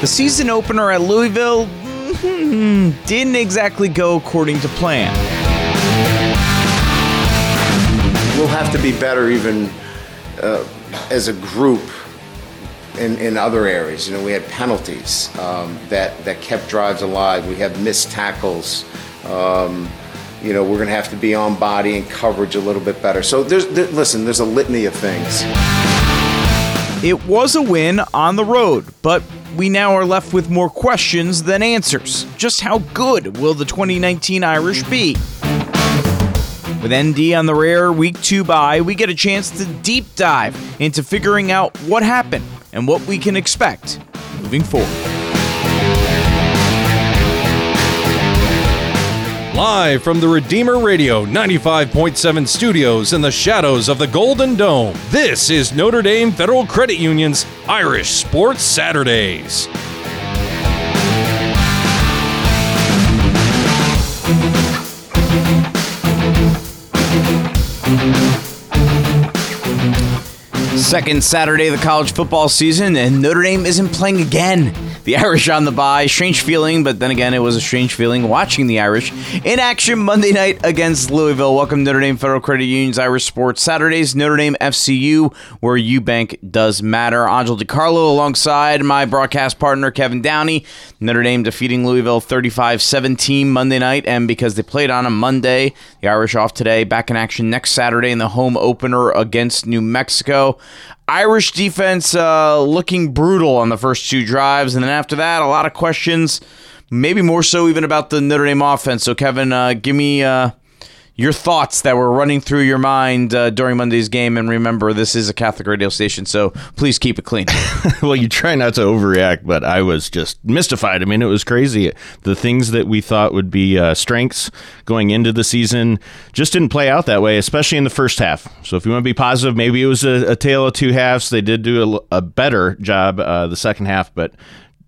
The season opener at Louisville hmm, didn't exactly go according to plan. We'll have to be better even uh, as a group in, in other areas. You know, we had penalties um, that, that kept drives alive. We had missed tackles. Um, you know, we're going to have to be on body and coverage a little bit better. So there's, there, listen, there's a litany of things. It was a win on the road, but we now are left with more questions than answers. Just how good will the 2019 Irish be? With ND on the rare week two bye, we get a chance to deep dive into figuring out what happened and what we can expect moving forward. Live from the Redeemer Radio 95.7 studios in the shadows of the Golden Dome, this is Notre Dame Federal Credit Union's Irish Sports Saturdays. Second Saturday of the college football season, and Notre Dame isn't playing again. The Irish on the bye. Strange feeling, but then again, it was a strange feeling watching the Irish in action Monday night against Louisville. Welcome Notre Dame Federal Credit Union's Irish Sports Saturdays, Notre Dame FCU, where UBank does matter. Angel DiCarlo alongside my broadcast partner Kevin Downey. Notre Dame defeating Louisville 35-17 Monday night, and because they played on a Monday, the Irish off today, back in action next Saturday in the home opener against New Mexico. Irish defense uh, looking brutal on the first two drives, and then after that, a lot of questions, maybe more so even about the Notre Dame offense. So, Kevin, uh, give me uh, your thoughts that were running through your mind uh, during Monday's game. And remember, this is a Catholic radio station, so please keep it clean. well, you try not to overreact, but I was just mystified. I mean, it was crazy. The things that we thought would be uh, strengths going into the season just didn't play out that way, especially in the first half. So, if you want to be positive, maybe it was a, a tale of two halves. They did do a, a better job uh, the second half, but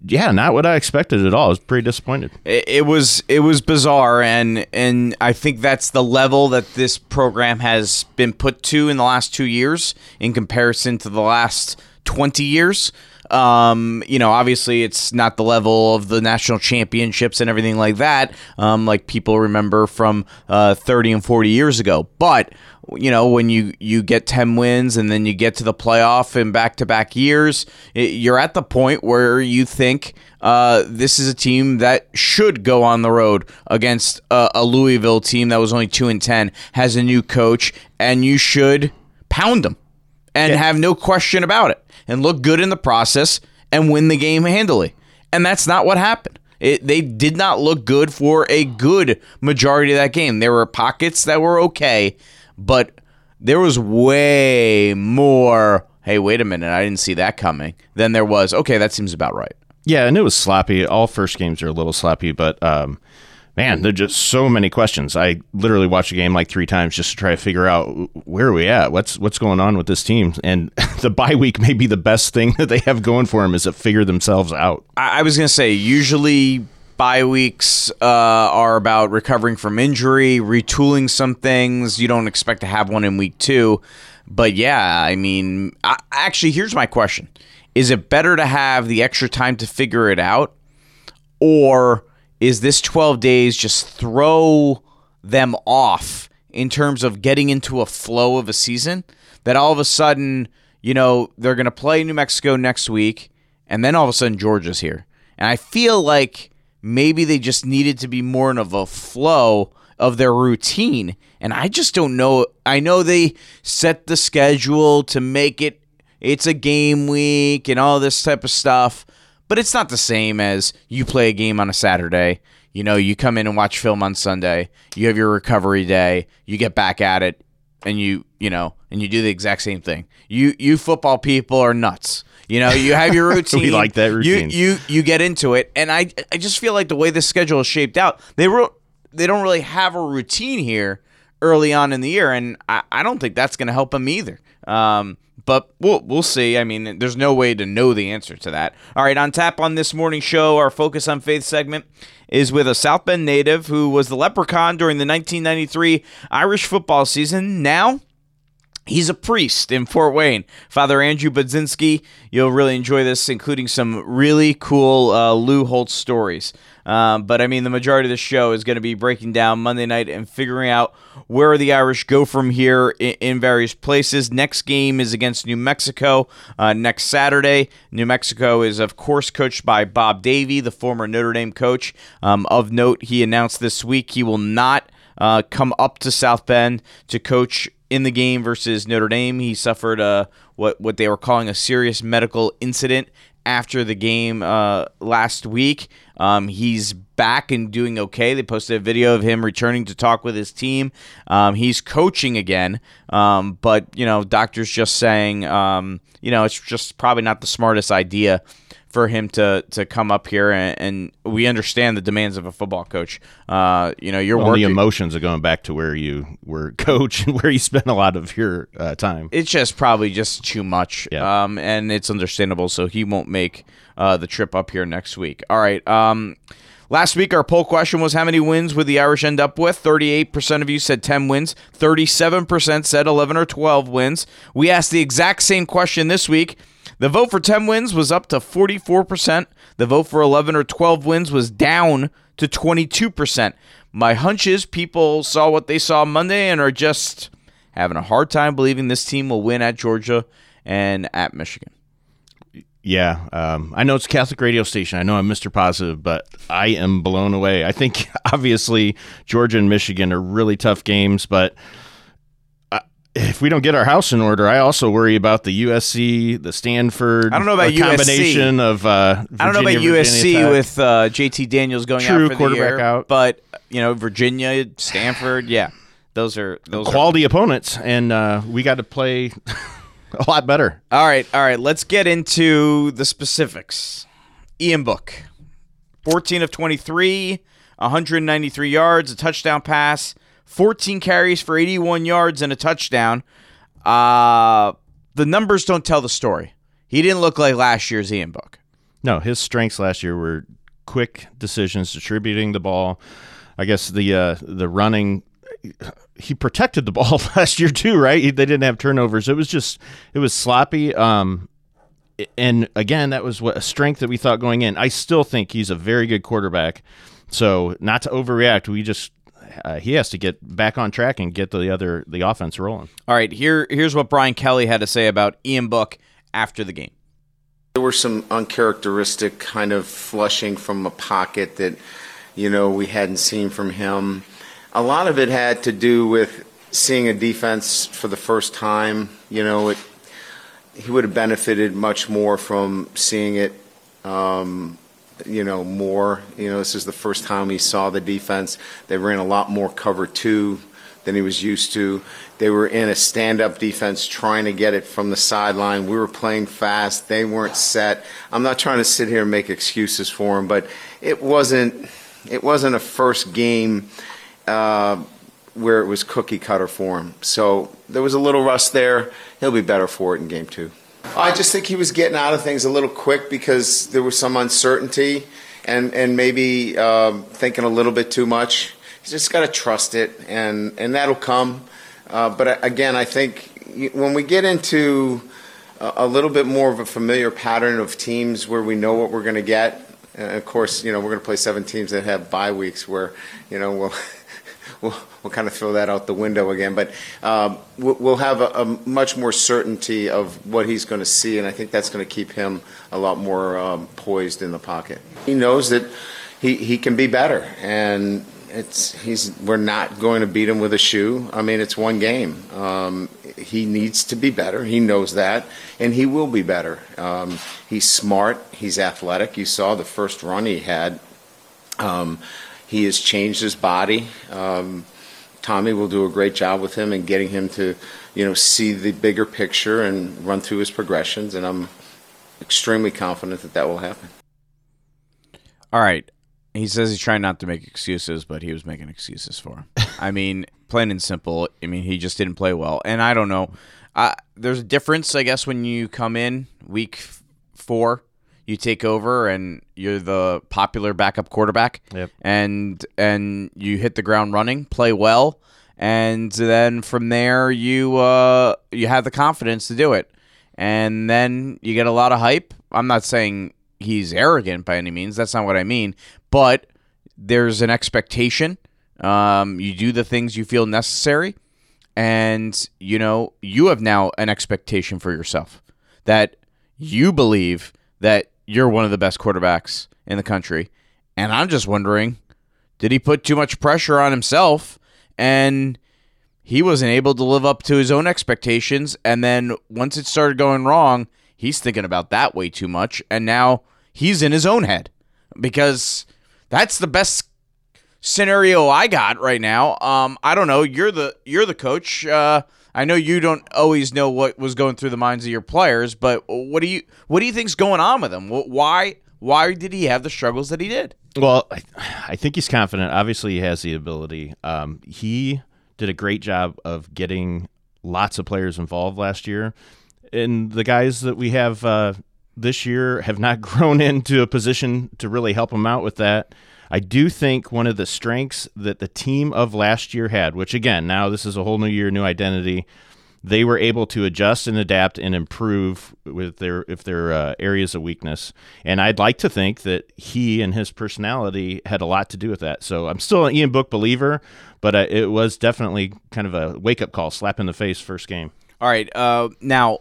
yeah, not what I expected at all. I was pretty disappointed. It, it, was it was bizarre, and and I think that's the level that this program has been put to in the last two years in comparison to the last twenty years. Um, you know, obviously it's not the level of the national championships and everything like that, um, like people remember from uh, 30 and 40 years ago. But you know, when you you get 10 wins and then you get to the playoff in back-to-back years, it, you're at the point where you think uh, this is a team that should go on the road against a, a Louisville team that was only 2 and 10, has a new coach, and you should pound them and yeah. have no question about it and look good in the process and win the game handily. And that's not what happened. It, they did not look good for a good majority of that game. There were pockets that were okay, but there was way more. Hey, wait a minute! I didn't see that coming. Than there was. Okay, that seems about right. Yeah, and it was sloppy. All first games are a little sloppy, but um, man, there's just so many questions. I literally watched a game like three times just to try to figure out where are we at, what's what's going on with this team, and the bye week may be the best thing that they have going for them is to figure themselves out. I was gonna say usually bye weeks uh, are about recovering from injury, retooling some things. You don't expect to have one in week two, but yeah, I mean, I, actually, here's my question: Is it better to have the extra time to figure it out, or is this 12 days just throw them off in terms of getting into a flow of a season that all of a sudden, you know, they're going to play New Mexico next week and then all of a sudden Georgia's here. And I feel like maybe they just needed to be more of a flow of their routine. And I just don't know. I know they set the schedule to make it it's a game week and all this type of stuff but it's not the same as you play a game on a Saturday. You know, you come in and watch film on Sunday. You have your recovery day. You get back at it, and you you know, and you do the exact same thing. You you football people are nuts. You know, you have your routine. we like that routine. You you you get into it, and I I just feel like the way the schedule is shaped out, they re- they don't really have a routine here early on in the year, and I, I don't think that's going to help him either. Um, but we'll we'll see. I mean, there's no way to know the answer to that. All right, on tap on this morning show, our focus on faith segment is with a South Bend native who was the leprechaun during the 1993 Irish football season. Now He's a priest in Fort Wayne. Father Andrew Budzinski. You'll really enjoy this, including some really cool uh, Lou Holtz stories. Um, but I mean, the majority of the show is going to be breaking down Monday night and figuring out where the Irish go from here in, in various places. Next game is against New Mexico uh, next Saturday. New Mexico is, of course, coached by Bob Davie, the former Notre Dame coach. Um, of note, he announced this week he will not uh, come up to South Bend to coach in the game versus Notre Dame. He suffered a what what they were calling a serious medical incident after the game uh, last week. Um, he's back and doing okay. They posted a video of him returning to talk with his team. Um, he's coaching again, um, but you know, doctors just saying, um, you know, it's just probably not the smartest idea for him to to come up here and, and we understand the demands of a football coach. Uh, you know, you're Well, the emotions are going back to where you were coach and where you spent a lot of your uh, time. it's just probably just too much. Yeah. Um, and it's understandable. So he won't make uh, the trip up here next week. All right. Um, last week our poll question was how many wins would the Irish end up with? Thirty-eight percent of you said ten wins. Thirty-seven percent said eleven or twelve wins. We asked the exact same question this week. The vote for 10 wins was up to 44%. The vote for 11 or 12 wins was down to 22%. My hunch is people saw what they saw Monday and are just having a hard time believing this team will win at Georgia and at Michigan. Yeah, um, I know it's Catholic radio station. I know I'm Mr. Positive, but I am blown away. I think obviously Georgia and Michigan are really tough games, but if we don't get our house in order, I also worry about the USC, the Stanford. I don't know about a combination of. Uh, I don't know about Virginia, USC Tech. with uh, JT Daniels going True, out for the quarterback year, out. but you know Virginia, Stanford, yeah, those are those are quality opponents, and uh, we got to play a lot better. All right, all right. Let's get into the specifics. Ian Book, 14 of 23, 193 yards, a touchdown pass, 14 carries for 81 yards and a touchdown. Uh, the numbers don't tell the story. He didn't look like last year's Ian Book. No, his strengths last year were quick decisions, distributing the ball. I guess the uh, the running. He protected the ball last year too, right? They didn't have turnovers. It was just it was sloppy. Um, and again, that was what a strength that we thought going in. I still think he's a very good quarterback. So not to overreact, we just uh, he has to get back on track and get the other the offense rolling. All right, here here's what Brian Kelly had to say about Ian Book after the game. There were some uncharacteristic kind of flushing from a pocket that, you know, we hadn't seen from him. A lot of it had to do with seeing a defense for the first time. You know, it, he would have benefited much more from seeing it, um, you know, more. You know, this is the first time he saw the defense. They ran a lot more cover two than he was used to. They were in a stand up defense trying to get it from the sideline. We were playing fast. They weren't set. I'm not trying to sit here and make excuses for him, but it wasn't it wasn't a first game uh, where it was cookie cutter for him. So there was a little rust there. He'll be better for it in game two. I just think he was getting out of things a little quick because there was some uncertainty and, and maybe um, thinking a little bit too much. He's just got to trust it, and, and that'll come. Uh, but again, I think when we get into a, little bit more of a familiar pattern of teams where we know what we're going to get, and of course, you know, we're going to play seven teams that have bye weeks where, you know, we'll. We'll, we'll kind of throw that out the window again, but um, we'll have a, a much more certainty of what he's going to see, and I think that's going to keep him a lot more um, poised in the pocket. He knows that he, he can be better, and it's he's we're not going to beat him with a shoe. I mean, it's one game. Um, he needs to be better. He knows that, and he will be better. Um, he's smart. He's athletic. You saw the first run he had. Um, he has changed his body. Um, Tommy will do a great job with him and getting him to, you know, see the bigger picture and run through his progressions. And I'm extremely confident that that will happen. All right. He says he's trying not to make excuses, but he was making excuses for him. I mean, plain and simple. I mean, he just didn't play well. And I don't know. Uh, there's a difference, I guess, when you come in week four, you take over, and you're the popular backup quarterback, Yep. and and you hit the ground running, play well, and then from there you uh, you have the confidence to do it, and then you get a lot of hype. I'm not saying he's arrogant by any means. That's not what I mean. But there's an expectation. Um, you do the things you feel necessary, and you know you have now an expectation for yourself that you believe that you're one of the best quarterbacks in the country. And I'm just wondering, did he put too much pressure on himself and he wasn't able to live up to his own expectations and then once it started going wrong, he's thinking about that way too much and now he's in his own head because that's the best scenario I got right now. Um, I don't know. You're the you're the coach. Uh, I know you don't always know what was going through the minds of your players, but what do you what do you think's going on with him? Why why did he have the struggles that he did? Well, I, I think he's confident. Obviously, he has the ability. Um, he did a great job of getting lots of players involved last year, and the guys that we have uh, this year have not grown into a position to really help him out with that. I do think one of the strengths that the team of last year had, which again, now this is a whole new year, new identity, they were able to adjust and adapt and improve with their if their uh, areas of weakness. And I'd like to think that he and his personality had a lot to do with that. So I'm still an Ian Book believer, but uh, it was definitely kind of a wake up call, slap in the face first game. All right, uh, now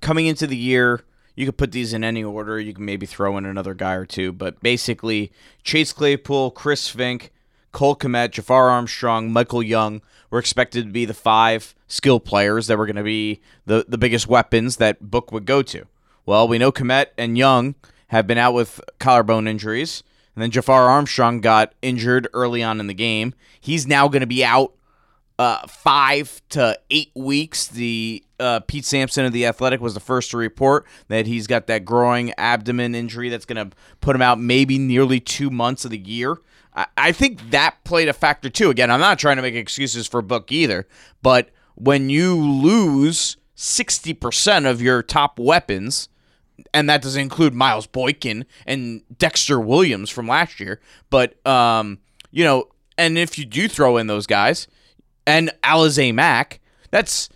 coming into the year you could put these in any order. You can maybe throw in another guy or two, but basically Chase Claypool, Chris Finke, Cole Kmet, Jafar Armstrong, Michael Young were expected to be the five skill players that were going to be the, the biggest weapons that Book would go to. Well, we know Kmet and Young have been out with collarbone injuries. And then Jafar Armstrong got injured early on in the game. He's now going to be out uh, five to eight weeks. The uh, Pete Sampson of the Athletic was the first to report that he's got that growing abdomen injury that's going to put him out maybe nearly two months of the year. I-, I think that played a factor too. Again, I'm not trying to make excuses for Book either, but when you lose 60% of your top weapons, and that doesn't include Miles Boykin and Dexter Williams from last year, but um, you know, and if you do throw in those guys, and Alize Mack. That's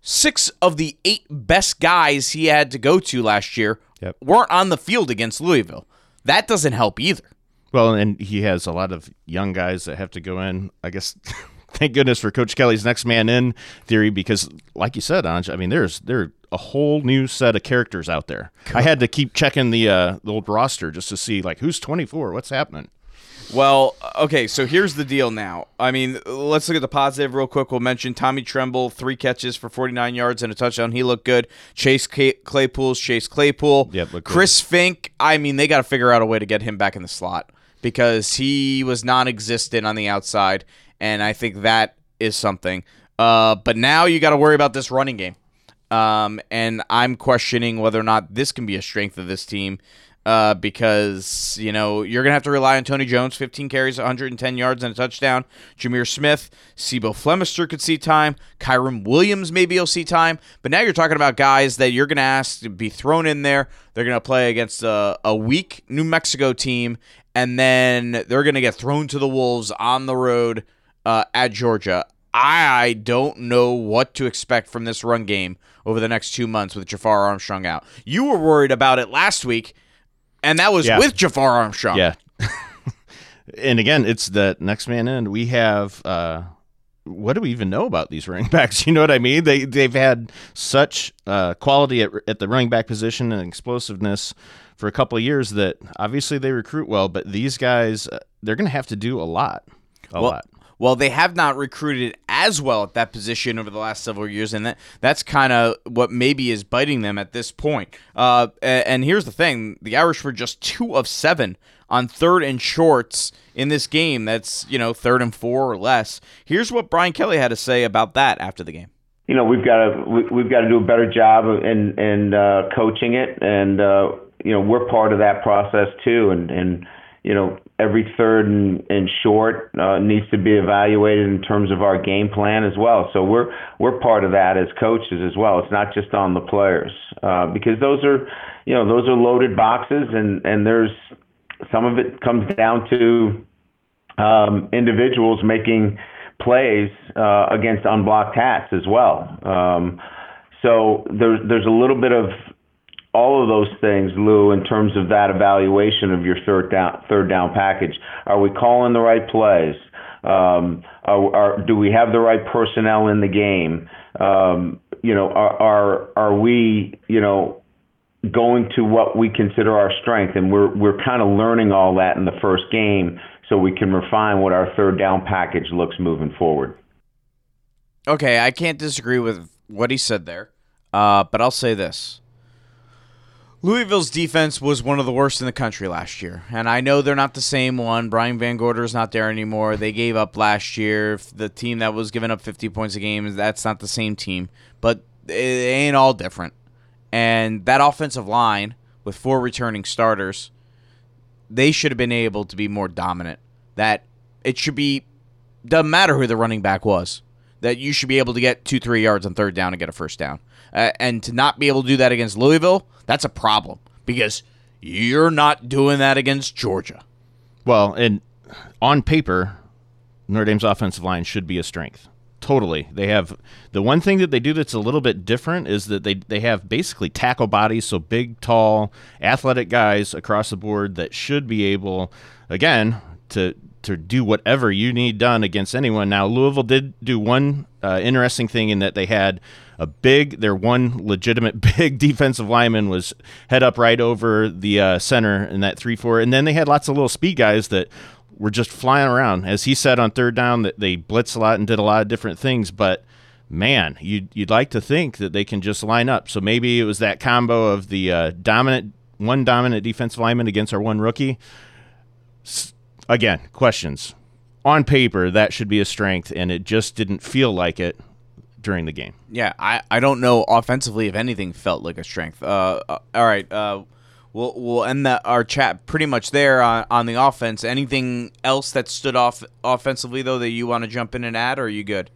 six of the eight best guys he had to go to last year yep. weren't on the field against Louisville. That doesn't help either. Well, and he has a lot of young guys that have to go in. I guess thank goodness for Coach Kelly's next man in theory because, like you said, Anj, I mean, there's there a whole new set of characters out there. Cool. I had to keep checking the uh, the old roster just to see like who's 24, what's happening. Well, okay, so here's the deal now. I mean, let's look at the positive real quick. We'll mention Tommy Tremble, three catches for 49 yards and a touchdown. He looked good. Chase Claypool's Chase Claypool. Yep, Chris Finke, I mean, they got to figure out a way to get him back in the slot because he was non existent on the outside, and I think that is something. Uh, but now you got to worry about this running game. Um, and I'm questioning whether or not this can be a strength of this team uh, because you know you're gonna have to rely on Tony Jones, 15 carries, 110 yards and a touchdown. Jahmir Smith, C'Bo Flemister could see time. Kyren Williams maybe you'll see time, but now you're talking about guys that you're gonna ask to be thrown in there. They're gonna play against a, a weak New Mexico team, and then they're gonna get thrown to the wolves on the road uh, at Georgia. I don't know what to expect from this run game over the next two months with Jafar Armstrong out. You were worried about it last week and that was yeah. with Jafar Armstrong. Yeah. and again, it's the next man in. We have uh, what do we even know about these running backs? You know what I mean? They they've had such uh, quality at, at the running back position and explosiveness for a couple of years that obviously they recruit well, but these guys uh, they're going to have to do a lot, a well, lot. Well, they have not recruited as well at that position over the last several years, and that that's kind of what maybe is biting them at this point. Uh, and here's the thing: the Irish were just two of seven on third and shorts in this game. That's you know third and four or less. Here's what Brian Kelly had to say about that after the game. You know we've got to we, have got to do a better job in in uh, coaching it, and uh, you know we're part of that process too, and and you know, every third and, and short uh, needs to be evaluated in terms of our game plan as well. So we're we're part of that as coaches as well. It's not just on the players uh, because those are, you know, those are loaded boxes, and and there's some of it comes down to um, individuals making plays uh, against unblocked hats as well. Um, so there's there's a little bit of all of those things, Lou, in terms of that evaluation of your third down third down package. Are we calling the right plays? Um, are, are, do we have the right personnel in the game? Um, you know, are, are are we you know going to what we consider our strength, and we're we're kind of learning all that in the first game, so we can refine what our third down package looks moving forward. Okay, I can't disagree with what he said there, uh, but I'll say this. Louisville's defense was one of the worst in the country last year, and I know they're not the same one. Brian VanGorder is not there anymore. They gave up last year. The team that was giving up 50 points a game, that's not the same team, but it ain't all different. And that offensive line with four returning starters, they should have been able to be more dominant. That it should be doesn't matter who the running back was. That you should be able to get two, three yards on third down and get a first down. Uh, and to not be able to do that against Louisville, that's a problem because you're not doing that against Georgia. Well, and on paper, Notre Dame's offensive line should be a strength. Totally. They have the one thing that they do that's a little bit different is that they they have basically tackle bodies, so big, tall, athletic guys across the board that should be able again to to do whatever you need done against anyone. Now Louisville did do one uh, interesting thing in that they had a big their one legitimate big defensive lineman was head up right over the uh, center in that three four, and then they had lots of little speed guys that were just flying around. As he said on third down, that they blitzed a lot and did a lot of different things, but man, you'd, you'd like to think that they can just line up. So maybe it was that combo of the uh, dominant one dominant defensive lineman against our one rookie. Again, questions. On paper, that should be a strength, and it just didn't feel like it during the game. Yeah, I, I don't know offensively if anything felt like a strength. Uh, uh all right. Uh, we'll we'll end that our chat pretty much there on, on the offense. Anything else that stood off offensively though that you want to jump in and add, or are you good?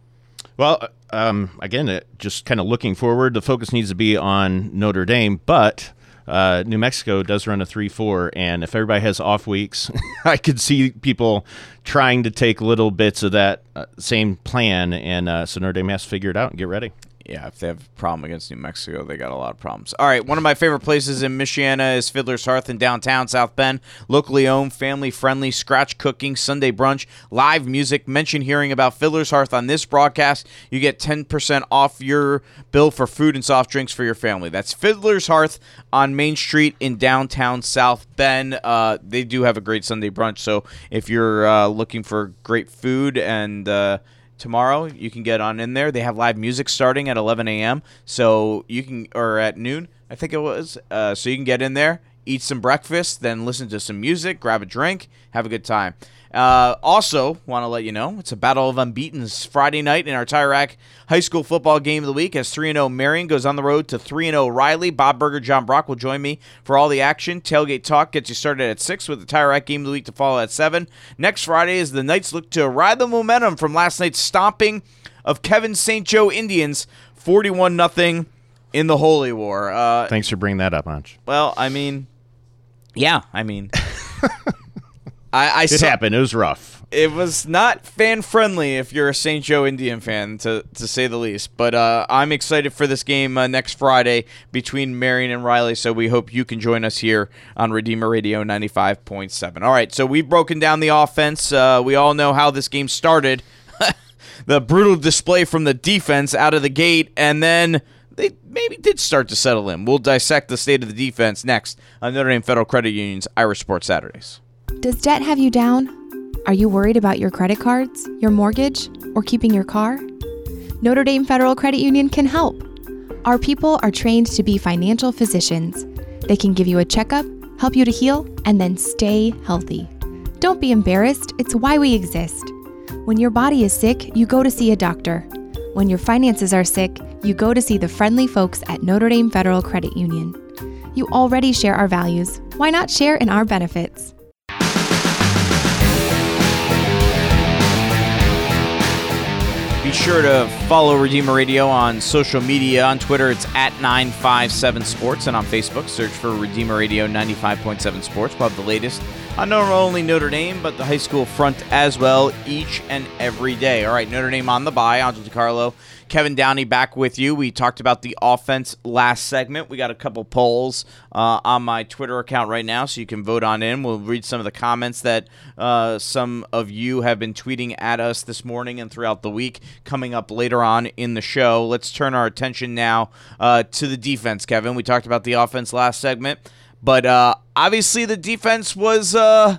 Well, um, again, it, just kind of looking forward, the focus needs to be on Notre Dame, but uh, New Mexico does run a 3 4, and if everybody has off weeks, I could see people trying to take little bits of that uh, same plan, and uh, so Notre Dame has to figure it out and get ready yeah, if they have a problem against New Mexico, they got a lot of problems. All right, one of my favorite places in Michiana is Fiddler's Hearth in downtown South Bend. Locally owned, family friendly, scratch cooking, Sunday brunch, live music. Mention hearing about Fiddler's Hearth on this broadcast. You get 10% off your bill for food and soft drinks for your family. That's Fiddler's Hearth on Main Street in downtown South Bend. Uh, they do have a great Sunday brunch, so if you're uh, looking for great food and uh, tomorrow. You can get on in there. They have live music starting at 11 a.m. So you can, or at noon, I think it was. Uh, so you can get in there, eat some breakfast, then listen to some music, grab a drink, have a good time. Uh, also, want to let you know it's a battle of unbeaten's Friday night in our TIRAC high school football game of the week as 3 0 Marian goes on the road to 3 0 Riley. Bob Burger, John Brock will join me for all the action. Tailgate Talk gets you started at 6 with the TIRAC game of the week to follow at 7. Next Friday is the Knights look to ride the momentum from last night's stomping of Kevin St. Joe Indians 41 0 in the Holy War. Uh, Thanks for bringing that up, Anch. Well, I mean, yeah, I mean. I, I it saw, happened. It was rough. It was not fan friendly if you're a St. Joe Indian fan, to, to say the least. But uh, I'm excited for this game uh, next Friday between Marian and Riley. So we hope you can join us here on Redeemer Radio 95.7. All right, so we've broken down the offense. Uh, we all know how this game started. the brutal display from the defense out of the gate, and then they maybe did start to settle in. We'll dissect the state of the defense next on Notre Dame Federal Credit Union's Irish Sports Saturdays. Does debt have you down? Are you worried about your credit cards, your mortgage, or keeping your car? Notre Dame Federal Credit Union can help. Our people are trained to be financial physicians. They can give you a checkup, help you to heal, and then stay healthy. Don't be embarrassed, it's why we exist. When your body is sick, you go to see a doctor. When your finances are sick, you go to see the friendly folks at Notre Dame Federal Credit Union. You already share our values. Why not share in our benefits? Be sure to follow Redeemer Radio on social media. On Twitter, it's at 957 Sports, and on Facebook, search for Redeemer Radio 95.7 Sports. We'll have the latest on not only Notre Dame, but the high school front as well, each and every day. All right, Notre Dame on the bye. Angel DiCarlo Kevin Downey back with you. We talked about the offense last segment. We got a couple polls uh, on my Twitter account right now, so you can vote on in. We'll read some of the comments that uh, some of you have been tweeting at us this morning and throughout the week coming up later on in the show. Let's turn our attention now uh, to the defense, Kevin. We talked about the offense last segment, but uh, obviously the defense was uh,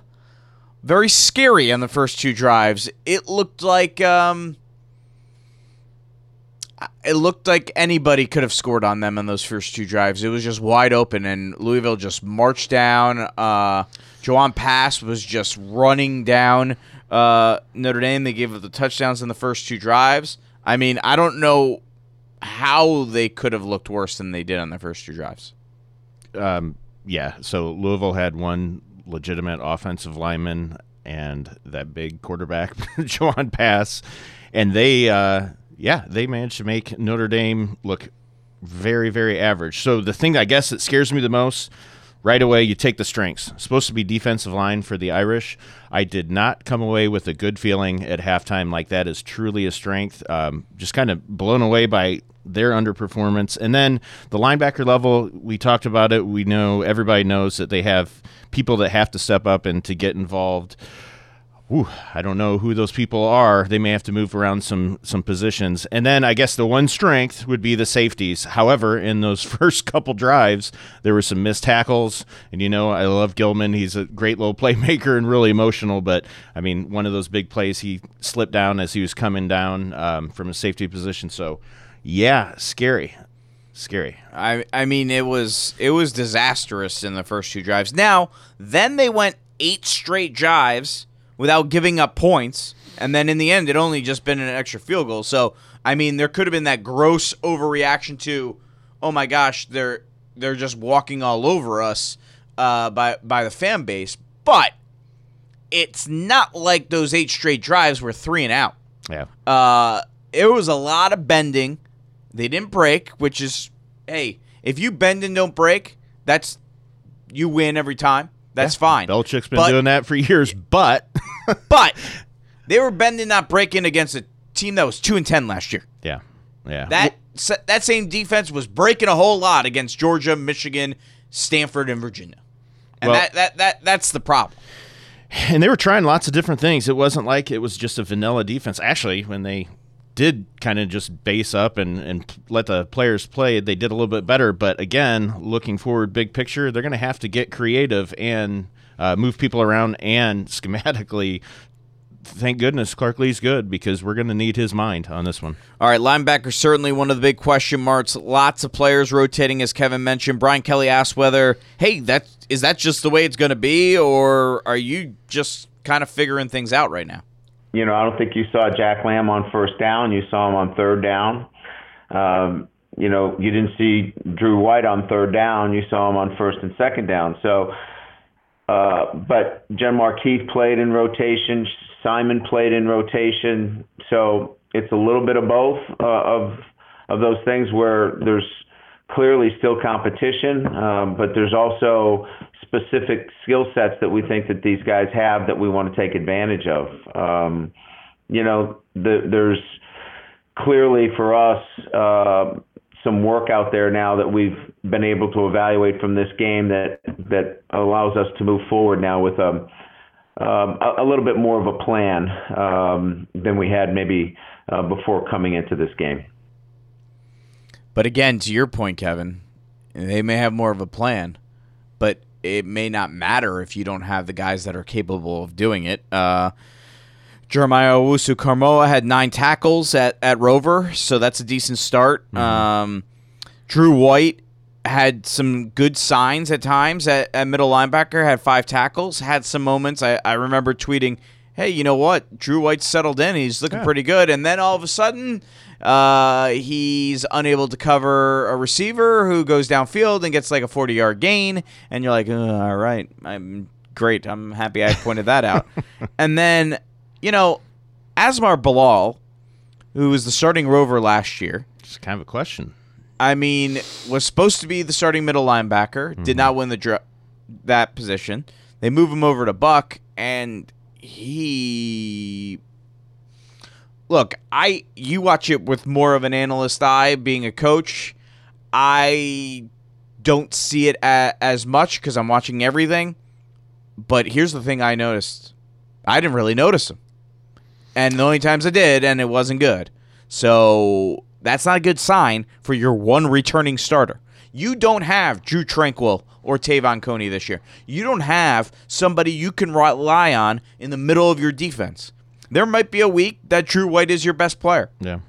very scary on the first two drives. It looked like. Um, it looked like anybody could have scored on them in those first two drives. It was just wide open, and Louisville just marched down. Uh, Jawon Pass was just running down uh, Notre Dame. They gave up the touchdowns in the first two drives. I mean, I don't know how they could have looked worse than they did on the first two drives. Um, yeah, so Louisville had one legitimate offensive lineman and that big quarterback, Jawon Pass, and they. Uh, yeah, they managed to make Notre Dame look very, very average. So the thing I guess that scares me the most right away, you take the strengths. Supposed to be defensive line for the Irish. I did not come away with a good feeling at halftime. Like that is truly a strength. Um, just kind of blown away by their underperformance. And then the linebacker level, we talked about it. We know everybody knows that they have people that have to step up and to get involved. Ooh, I don't know who those people are. They may have to move around some some positions. And then I guess the one strength would be the safeties. However, in those first couple drives, there were some missed tackles. And you know, I love Gilman. He's a great little playmaker and really emotional. But I mean, one of those big plays, he slipped down as he was coming down um, from a safety position. So, yeah, scary scary. I I mean it was it was disastrous in the first two drives. Now, then they went eight straight drives without giving up points. And then in the end, it only just been an extra field goal. So I mean, there could have been that gross overreaction to, oh my gosh, they're they're just walking all over us uh, by by the fan base. But it's not like those eight straight drives were three and out. Yeah. Uh, it was a lot of bending. They didn't break, which is, hey, if you bend and don't break, that's you win every time. That's yeah. fine. Belichick's been but, doing that for years, but but they were bending, not breaking against a team that was two and ten last year. Yeah, yeah. That that same defense was breaking a whole lot against Georgia, Michigan, Stanford, and Virginia, and well, that, that that that's the problem. And they were trying lots of different things. It wasn't like it was just a vanilla defense. Actually, when they did kind of just base up and, and let the players play, they did a little bit better. But again, looking forward, big picture, they're going to have to get creative and uh, move people around and schematically. Thank goodness Clark Lea's good because we're going to need his mind on this one. All right, linebacker certainly one of the big question marks. Lots of players rotating, as Kevin mentioned. Brian Kelly asked whether, hey, that is that just the way it's going to be, or are you just kind of figuring things out right now? You know, I don't think you saw Jack Lamb on first down. You saw him on third down. Um, you know, you didn't see Drew White on third down. You saw him on first and second down. So, uh, but Genmark Heath played in rotation. Simon played in rotation. So it's a little bit of both uh, of of those things where there's clearly still competition, um, but there's also specific skill sets that we think that these guys have that we want to take advantage of. Um, you know, the, there's clearly for us uh, some work out there now that we've been able to evaluate from this game that that allows us to move forward now with a um, a, a, little bit more of a plan um, than we had maybe uh, before coming into this game. But again, to your point, Kevin, they may have more of a plan, but it may not matter if you don't have the guys that are capable of doing it. Uh, Jeremiah Owusu Koramoah had nine tackles at, at Rover, so that's a decent start. Mm-hmm. Um, Drew White had some good signs at times at, at, middle linebacker, had five tackles, had some moments. I, I remember tweeting, hey, you know what? Drew White settled in. He's looking yeah. pretty good. And then all of a sudden, uh, he's unable to cover a receiver who goes downfield and gets like a 40 yard gain. And you're like, all right, I'm great. I'm happy I pointed that out. and then, you know, Asmar Bilal, who was the starting rover last year. It's kind of a question. I mean, was supposed to be the starting middle linebacker. Did not win the dra- that position. They move him over to Buck, and he. Look, I you watch it with more of an analyst eye. Being a coach, I don't see it a, as much because I'm watching everything. But here's the thing: I noticed. I didn't really notice him, and the only times I did, and it wasn't good. So that's not a good sign for your one returning starter. You don't have Drew Tranquill or Te'von Coney this year. You don't have somebody you can rely on in the middle of your defense. There might be a week that Drew White is your best player. Yeah.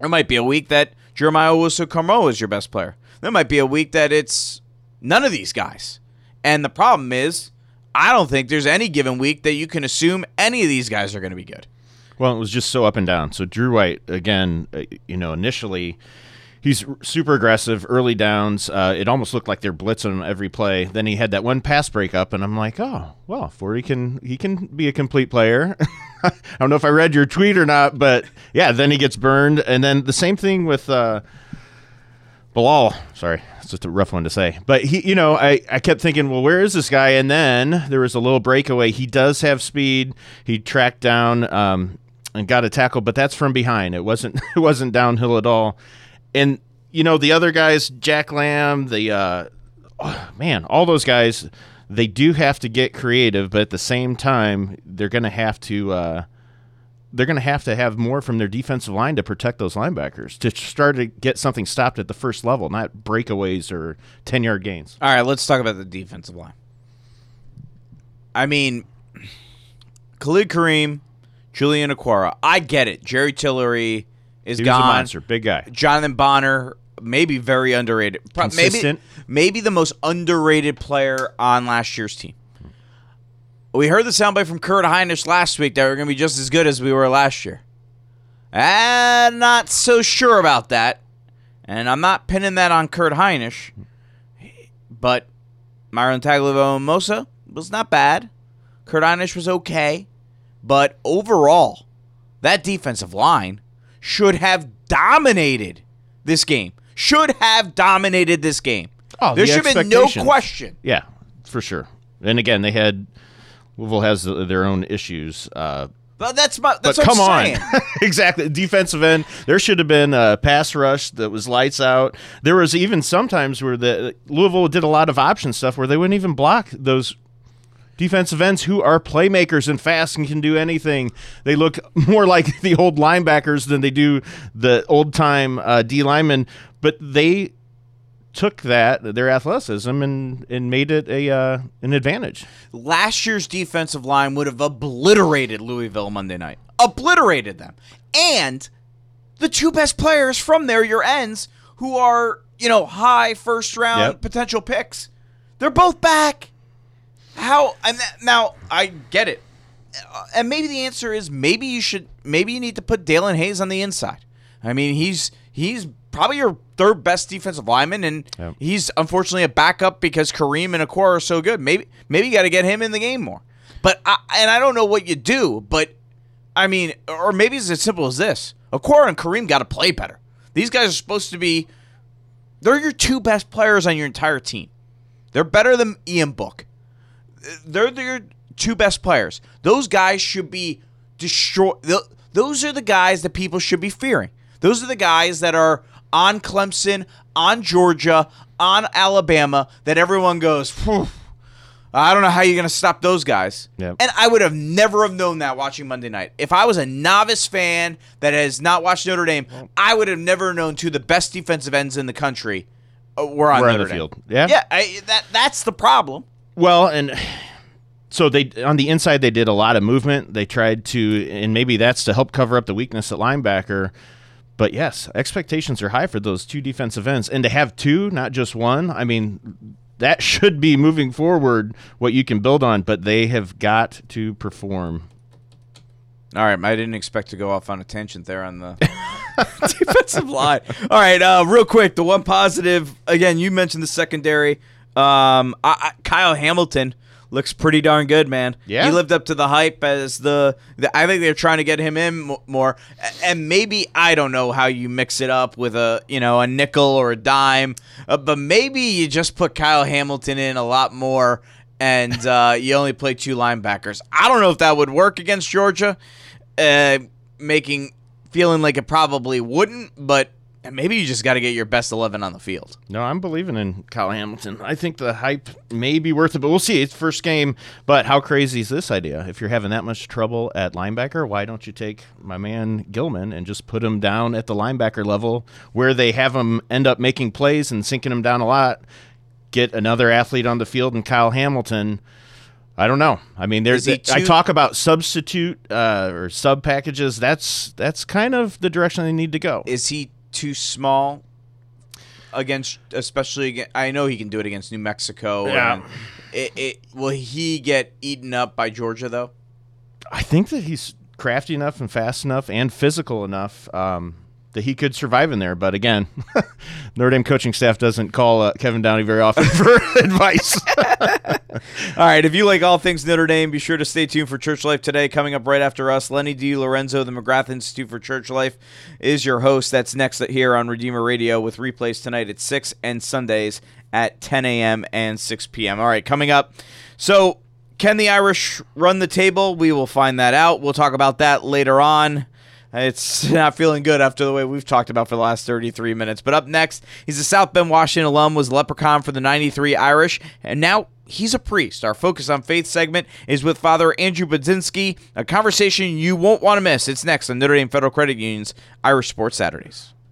There might be a week that Jeremiah Owusu Koramoah is your best player. There might be a week that it's none of these guys. And the problem is, I don't think there's any given week that you can assume any of these guys are going to be good. Well, it was just so up and down. So Drew White, again, uh, you know, initially he's super aggressive, early downs. Uh, it almost looked like they're blitzing him every play. Then he had that one pass breakup, and I'm like, oh, well, Forty can he can be a complete player. I don't know if I read your tweet or not, but yeah, then he gets burned, and then the same thing with. Uh, Bilal, sorry, it's just a rough one to say. But he, you know, I, I kept thinking, well, where is this guy? And then there was a little breakaway. He does have speed. He tracked down um, and got a tackle, but that's from behind. It wasn't it wasn't downhill at all. And you know, the other guys, Jack Lamb, the uh, oh, man, all those guys, they do have to get creative, but at the same time, they're going to have to. Uh, they're going to have to have more from their defensive line to protect those linebackers to start to get something stopped at the first level, not breakaways or 10 yard gains. All right, let's talk about the defensive line. I mean, Khalid Kareem, Julian Okwara. I get it. Jerry Tillery is He was a gone. monster, big guy. Jonathan Bonner, maybe very underrated. Pro- Maybe, Consistent. maybe the most underrated player on last year's team. We heard the soundbite from Kurt Hinish last week that we're going to be just as good as we were last year. I'm not so sure about that. And I'm not pinning that on Kurt Hinish. But Myron Tagovailoa-Amosa was not bad. Kurt Hinish was okay. But overall, that defensive line should have dominated this game. Should have dominated this game. Oh, there the should have been no question. Yeah, for sure. And again, they had Louisville has their own issues. Uh, But that's my. That's but what come I'm on, exactly. Defensive end. There should have been a pass rush that was lights out. There was even sometimes where the Louisville did a lot of option stuff where they wouldn't even block those defensive ends who are playmakers and fast and can do anything. They look more like the old linebackers than they do the old time uh, D linemen. But they took that their athleticism and and made it a uh, an advantage. last year's defensive line would have obliterated Louisville Monday night. Obliterated them. And the two best players from there, your ends, who are, you know, high first round Yep. potential picks, they're both back. How and that, now I get it. Uh, And maybe the answer is maybe you should maybe you need to put Daelin Hayes on the inside. I mean, he's he's probably your third best defensive lineman, and Yep. he's unfortunately a backup because Kareem and Okwara are so good. Maybe maybe you got to get him in the game more. But I, and I don't know what you do, but I mean, or maybe it's as simple as this: Okwara and Kareem got to play better. These guys are supposed to be. They're your two best players on your entire team. They're better than Ian Book. They're your two best players. Those guys should be destroyed. Those are the guys that people should be fearing. Those are the guys that are on Clemson, on Georgia, on Alabama. That everyone goes, "Phew, I don't know how you're going to stop those guys. Yep. And I would have never have known that watching Monday night. If I was a novice fan that has not watched Notre Dame, I would have never known two of the best defensive ends in the country uh, were on Were on Notre the Dame. field. Yeah. yeah. I, that that's the problem. Well, and so they on the inside they did a lot of movement. They tried to, and maybe that's to help cover up the weakness at linebacker. But yes, expectations are high for those two defensive ends, and to have two, not just one. I mean, that should be moving forward what you can build on. But they have got to perform. All right, I didn't expect to go off on a tangent there on the defensive line. All right, uh, real quick, the one positive again. You mentioned the secondary. Um, I, I, Kyle Hamilton looks pretty darn good, man. Yeah. he lived up to the hype as the. the I think they're trying to get him in m- more, and maybe I don't know how you mix it up with a you know a nickel or a dime, uh, but maybe you just put Kyle Hamilton in a lot more, and uh, you only play two linebackers. I don't know if that would work against Georgia, uh, making feeling like it probably wouldn't, but. Maybe you just got to get your best eleven on the field. No, I'm believing in Kyle Hamilton. I think the hype may be worth it, but we'll see. It's first game. But how crazy is this idea? If you're having that much trouble at linebacker, why don't you take my man Gilman and just put him down at the linebacker level where they have him end up making plays and sinking him down a lot? Get another athlete on the field and Kyle Hamilton. I don't know. I mean, there's he I talk about substitute uh, or sub packages. That's that's kind of the direction they need to go. is he too small against especially against, I know he can do it against New Mexico Yeah. and it, it will he get eaten up by Georgia though I think that he's crafty enough and fast enough and physical enough um, that he could survive in there. But again, Notre Dame coaching staff doesn't call uh, Kevin Downey very often for advice. all right if you like all things Notre Dame be sure to stay tuned for Church Life today coming up right after us Lenny DeLorenzo the McGrath Institute for Church Life is your host that's next here on Redeemer Radio with replays tonight at 6 and Sundays at 10 a.m. and 6 p.m. all right coming up so Can the Irish run the table? We will find that out. We'll talk about that later on. It's not feeling good after the way we've talked about for the last 33 minutes. But up next, he's a South Bend, Washington alum, was leprechaun for the 93 Irish, and now he's a priest. Our Focus on Faith segment is with Father Andrew Budzinski, a conversation you won't want to miss. It's next on Notre Dame Federal Credit Union's Irish Sports Saturdays.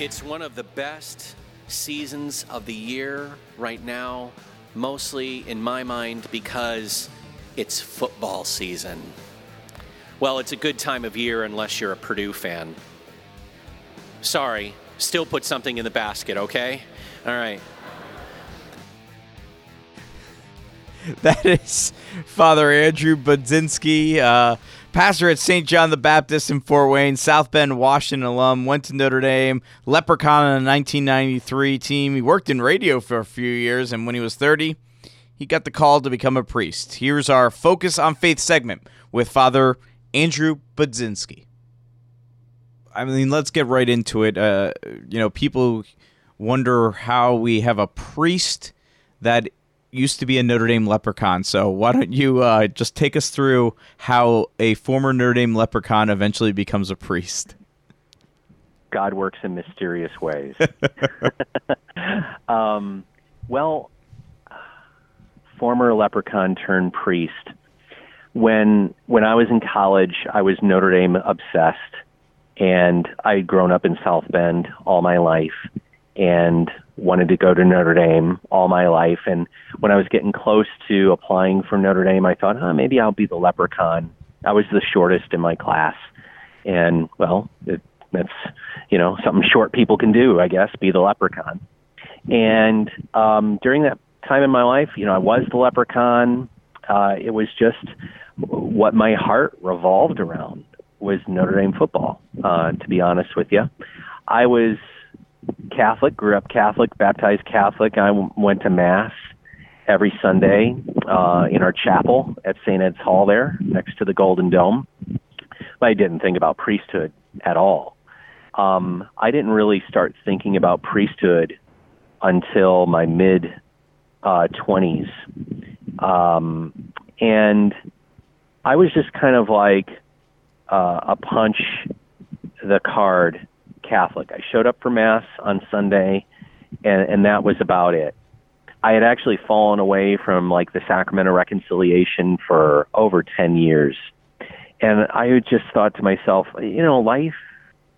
It's one of the best seasons of the year right now, mostly in my mind because it's football season. Well, it's a good time of year unless you're a Purdue fan. Sorry, still put something in the basket, okay? All right. That is Father Andrew Budzinski, uh, pastor at St. John the Baptist in Fort Wayne, South Bend, Washington alum, went to Notre Dame, leprechaun on the 1993 team. He worked in radio for a few years, and when he was 30, he got the call to become a priest. Here's our Focus on Faith segment with Father Andrew Budzinski. I mean, let's get right into it. Uh, you know, people wonder how we have a priest that used to be a Notre Dame leprechaun. So why don't you uh, just take us through how a former Notre Dame leprechaun eventually becomes a priest? God works in mysterious ways. um, well, former leprechaun turned priest. When when I was in college, I was Notre Dame obsessed, and I'd grown up in South Bend all my life, and wanted to go to Notre Dame all my life. And when I was getting close to applying for Notre Dame, I thought, oh, maybe I'll be the leprechaun. I was the shortest in my class, and well, it, that's you know something short people can do, I guess, be the leprechaun. And um, during that time in my life, you know, I was the leprechaun. Uh, it was just what my heart revolved around was Notre Dame football. Uh, to be honest with you, I was Catholic, grew up Catholic, baptized Catholic. I w- went to mass every Sunday uh, in our chapel at St. Ed's Hall there, next to the Golden Dome. But I didn't think about priesthood at all. Um, I didn't really start thinking about priesthood until my mid uh, 20s. Um, and I was just kind of like uh, a punch the card Catholic. I showed up for Mass on Sunday, and, and that was about it. I had actually fallen away from like the sacrament of reconciliation for over 10 years. And I just thought to myself, you know, life,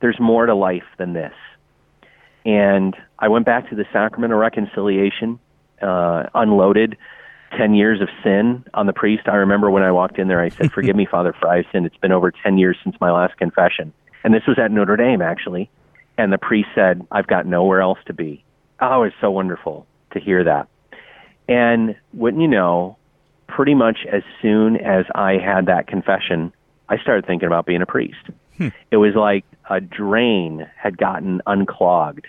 there's more to life than this. And I went back to the sacrament of reconciliation, uh, unloaded 10 years of sin on the priest. I remember when I walked in there, I said, Forgive me, Father, for I've sinned. It's been over 10 years since my last confession. And this was at Notre Dame, actually. And the priest said, I've got nowhere else to be. Oh, it's so wonderful to hear that. And wouldn't you know, pretty much as soon as I had that confession, I started thinking about being a priest. Hmm. It was like a drain had gotten unclogged.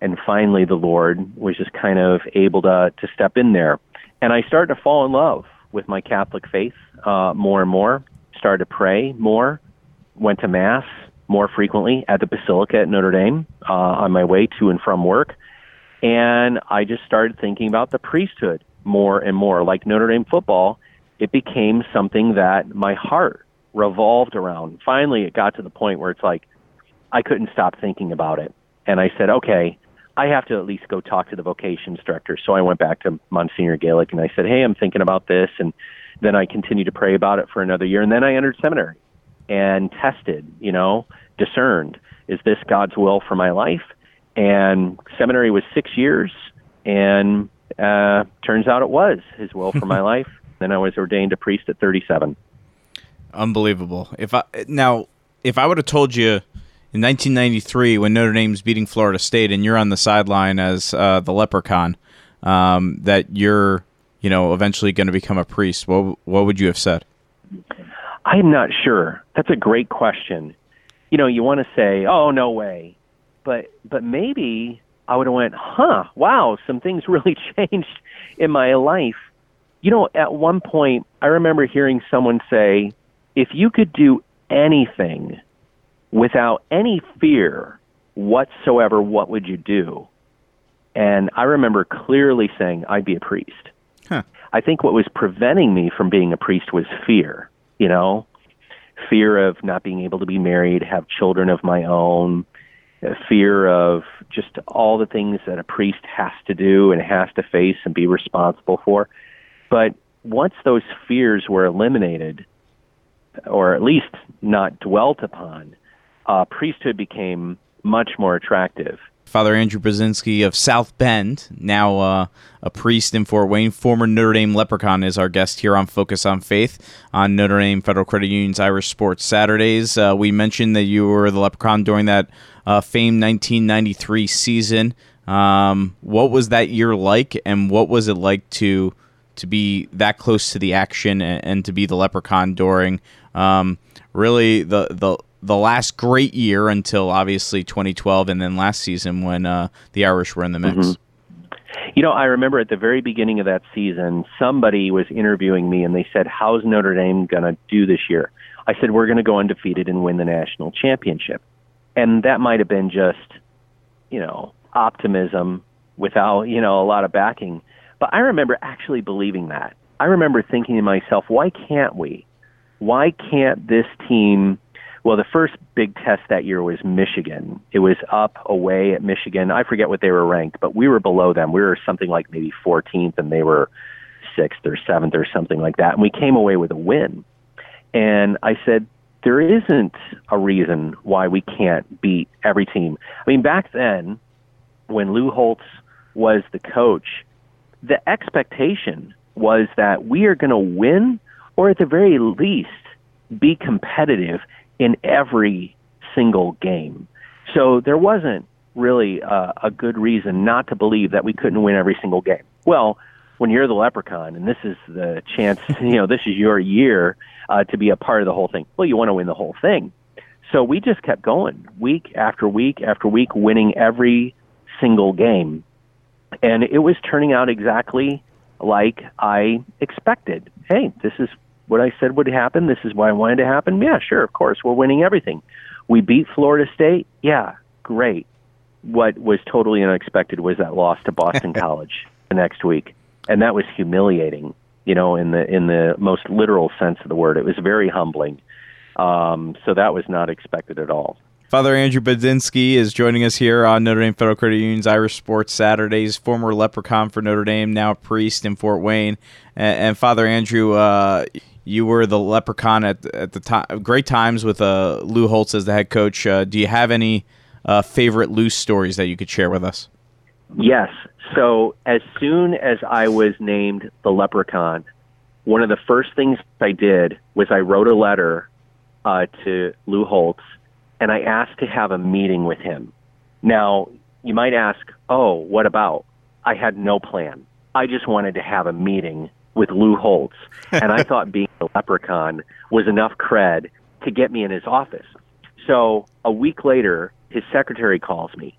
And finally, the Lord was just kind of able to, to step in there. And I started to fall in love with my Catholic faith uh, more and more, started to pray more, went to Mass more frequently at the Basilica at Notre Dame uh, on my way to and from work. And I just started thinking about the priesthood more and more. Like Notre Dame football, it became something that my heart revolved around. Finally, it got to the point where it's like I couldn't stop thinking about it. And I said, okay, I have to at least go talk to the vocations director. So I went back to Monsignor Galic and I said, hey, I'm thinking about this. And then I continued to pray about it for another year. And then I entered seminary and tested, you know, discerned, is this God's will for my life? And seminary was six years, and uh, turns out it was His will for my life. Then I was ordained a priest at 37. Unbelievable. If I now, if I would have told you in 1993 when Notre Dame's beating Florida State and you're on the sideline as uh, the leprechaun, um, that you're, you know, eventually going to become a priest, what what would you have said? I'm not sure. That's a great question. You know, you want to say, "Oh, no way," but but maybe I would have went, "Huh, wow, some things really changed in my life." You know, at one point, I remember hearing someone say, "If you could do anything without any fear whatsoever, what would you do?" And I remember clearly saying, "I'd be a priest." Huh. I think what was preventing me from being a priest was fear you know, fear of not being able to be married, have children of my own, fear of just all the things that a priest has to do and has to face and be responsible for. But once those fears were eliminated, or at least not dwelt upon, uh, priesthood became much more attractive. Father Andrew Budzinski of South Bend, now uh, a priest in Fort Wayne, former Notre Dame Leprechaun, is our guest here on Focus on Faith on Notre Dame Federal Credit Union's Irish Sports Saturdays. Uh, we mentioned that you were the Leprechaun during that uh, famed 1993 season. Um, what was that year like, and what was it like to to be that close to the action and, and to be the Leprechaun during um, really the the the last great year until obviously 2012 and then last season when uh, the Irish were in the mix. Mm-hmm. You know, I remember at the very beginning of that season, somebody was interviewing me and they said, How's Notre Dame going to do this year? I said, We're going to go undefeated and win the national championship. And that might have been just, you know, optimism without, you know, a lot of backing. But I remember actually believing that. I remember thinking to myself, Why can't we? Why can't this team well, the first big test that year was Michigan. It was up away at Michigan. I forget what they were ranked, but we were below them. We were something like maybe 14th, and they were sixth or seventh or something like that. And we came away with a win. And I said, there isn't a reason why we can't beat every team. I mean, back then, when Lou Holtz was the coach, the expectation was that we are going to win or at the very least be competitive in every single game. So there wasn't really uh, a good reason not to believe that we couldn't win every single game. Well, when you're the leprechaun and this is the chance, you know, this is your year uh, to be a part of the whole thing. Well, you want to win the whole thing. So we just kept going week after week after week, winning every single game. And it was turning out exactly like I expected. Hey, this is what I said would happen. This is what I wanted to happen. Yeah, sure, of course. We're winning everything. We beat Florida State. Yeah, great. What was totally unexpected was that loss to Boston College the next week, and that was humiliating. You know, in the in the most literal sense of the word, it was very humbling. Um, so that was not expected at all. Father Andrew Budzinski is joining us here on Notre Dame Federal Credit Union's Irish Sports Saturdays. Former leprechaun for Notre Dame, now priest in Fort Wayne. And, and Father Andrew, uh, you were the leprechaun at at the time. Great times with uh, Lou Holtz as the head coach. Uh, do you have any uh, favorite loose stories that you could share with us. Yes. So as soon as I was named the leprechaun, one of the first things I did was I wrote a letter uh, to Lou Holtz and I asked to have a meeting with him. Now, you might ask, oh, what about? I had no plan. I just wanted to have a meeting with Lou Holtz. And I thought being a leprechaun was enough cred to get me in his office. So a week later, his secretary calls me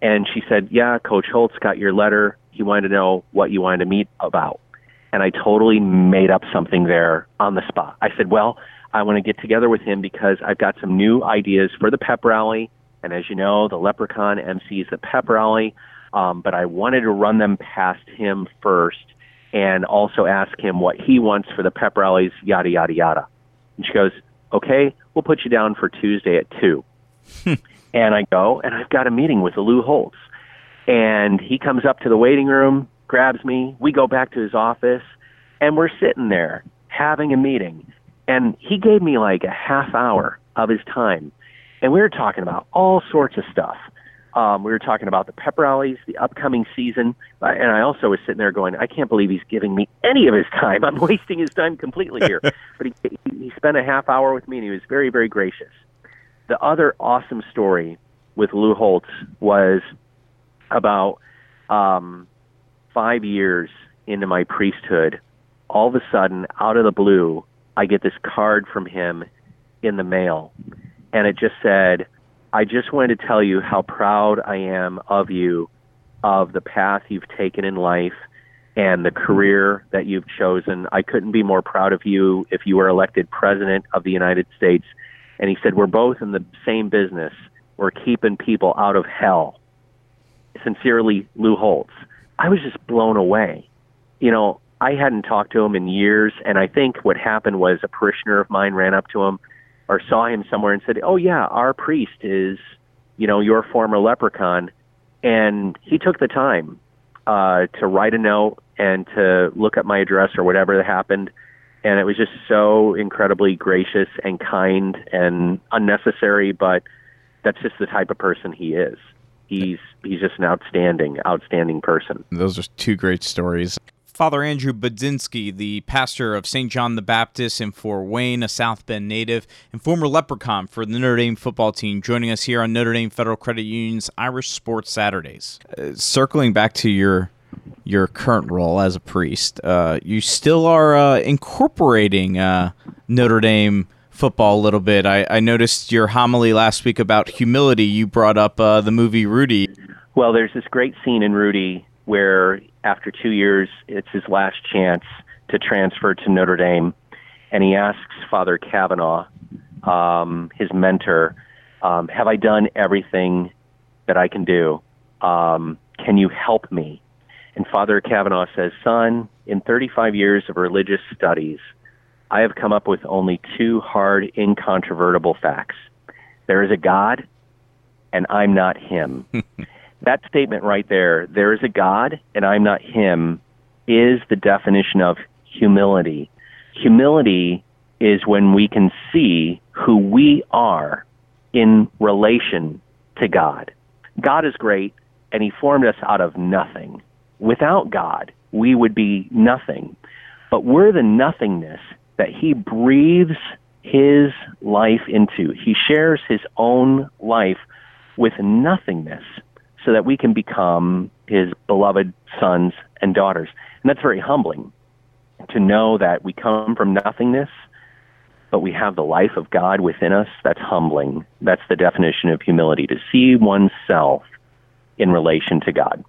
and she said, Yeah, Coach Holtz got your letter. He wanted to know what you wanted to meet about. And I totally made up something there on the spot. I said, Well, I want to get together with him because I've got some new ideas for the pep rally. And as you know, the Leprechaun MCs the pep rally. Um, but I wanted to run them past him first and also ask him what he wants for the pep rallies, yada, yada, yada. And she goes, Okay, we'll put you down for Tuesday at 2. and I go, and I've got a meeting with Lou Holtz. And he comes up to the waiting room, grabs me. We go back to his office, and we're sitting there having a meeting. And he gave me like a half hour of his time. And we were talking about all sorts of stuff. Um, we were talking about the pep rallies, the upcoming season, uh, and I also was sitting there going, I can't believe he's giving me any of his time. I'm wasting his time completely here. but he, he spent a half hour with me, and he was very, very gracious. The other awesome story with Lou Holtz was about um, five years into my priesthood. All of a sudden, out of the blue, I get this card from him in the mail, and it just said, I just wanted to tell you how proud I am of you, of the path you've taken in life, and the career that you've chosen. I couldn't be more proud of you if you were elected President of the United States. And he said, We're both in the same business. We're keeping people out of hell. Sincerely, Lou Holtz. I was just blown away. You know, I hadn't talked to him in years, and I think what happened was a parishioner of mine ran up to him or saw him somewhere and said, "Oh yeah, our priest is, you know, your former leprechaun," and he took the time uh, to write a note and to look up my address or whatever that happened, and it was just so incredibly gracious and kind and unnecessary, but that's just the type of person he is. He's he's just an outstanding, outstanding person. Those are two great stories. Father Andrew Budzinski, the pastor of St. John the Baptist in Fort Wayne, a South Bend native, and former leprechaun for the Notre Dame football team, joining us here on Notre Dame Federal Credit Union's Irish Sports Saturdays. Uh, circling back to your your current role as a priest, uh, you still are uh, incorporating uh, Notre Dame football a little bit. I, I, noticed your homily last week about humility. You brought up uh, the movie Rudy. Well, there's this great scene in Rudy where after two years, it's his last chance to transfer to Notre Dame, and he asks Father Cavanaugh, um, his mentor, um, "Have I done everything that I can do? Um, can you help me?" And Father Cavanaugh says, "Son, in 35 years of religious studies, I have come up with only two hard, incontrovertible facts. There is a God, and I'm not Him." that statement right there, there is a God and I'm not him, is the definition of humility. Humility is when we can see who we are in relation to God. God is great and he formed us out of nothing. Without God, we would be nothing. But we're the nothingness that he breathes his life into. He shares his own life with nothingness so that we can become his beloved sons and daughters. And that's very humbling to know that we come from nothingness, but we have the life of God within us. That's humbling. That's the definition of humility to see oneself in relation to God.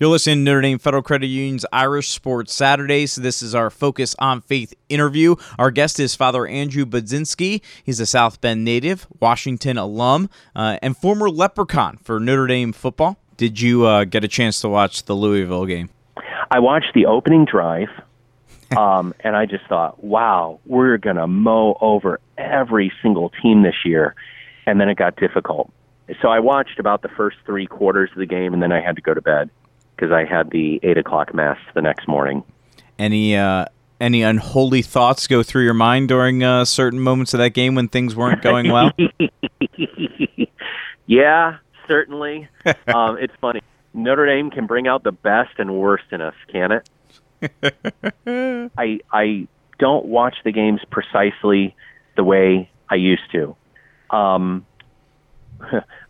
You're listening to Notre Dame Federal Credit Union's Irish Sports Saturdays. This is our Focus on Faith interview. Our guest is Father Andrew Budzinski. He's a South Bend native, Washington alum, uh, and former leprechaun for Notre Dame football. Did you uh, get a chance to watch the Louisville game? I watched the opening drive, um, and I just thought, wow, we're going to mow over every single team this year. And then it got difficult. So I watched about the first three quarters of the game, and then I had to go to bed because I had the eight o'clock mass the next morning. Any uh, any unholy thoughts go through your mind during uh, certain moments of that game when things weren't going well? Yeah, certainly. um, it's funny. Notre Dame can bring out the best and worst in us, can it? I I don't watch the games precisely the way I used to. Um,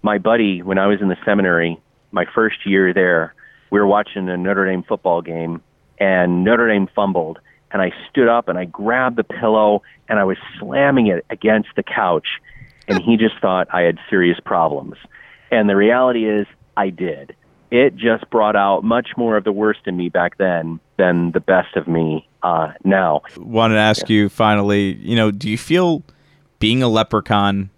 my buddy, when I was in the seminary, my first year there, we were watching a Notre Dame football game, and Notre Dame fumbled, and I stood up and I grabbed the pillow and I was slamming it against the couch, and he just thought I had serious problems. And the reality is, I did. It just brought out much more of the worst in me back then than the best of me uh, now. Wanted to ask you finally, you know, do you feel being a leprechaun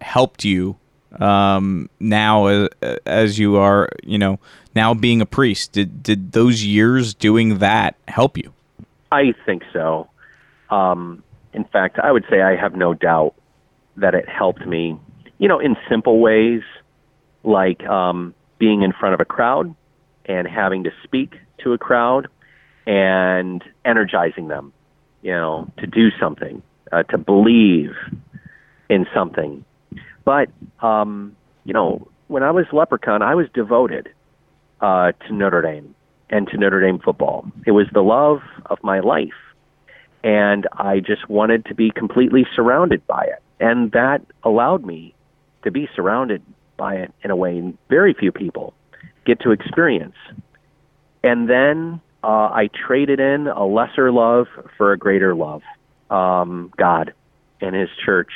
helped you um, now as, as you are, you know, now being a priest? Did did those years doing that help you? I think so. Um, in fact, I would say I have no doubt that it helped me, you know, in simple ways like um, being in front of a crowd and having to speak to a crowd and energizing them, you know, to do something, uh, to believe in something. But, um, you know, when I was Leprechaun, I was devoted uh, to Notre Dame and to Notre Dame football. It was the love of my life. And I just wanted to be completely surrounded by it. And that allowed me to be surrounded by it in a way very few people get to experience. And then uh, I traded in a lesser love for a greater love, um, God and His church.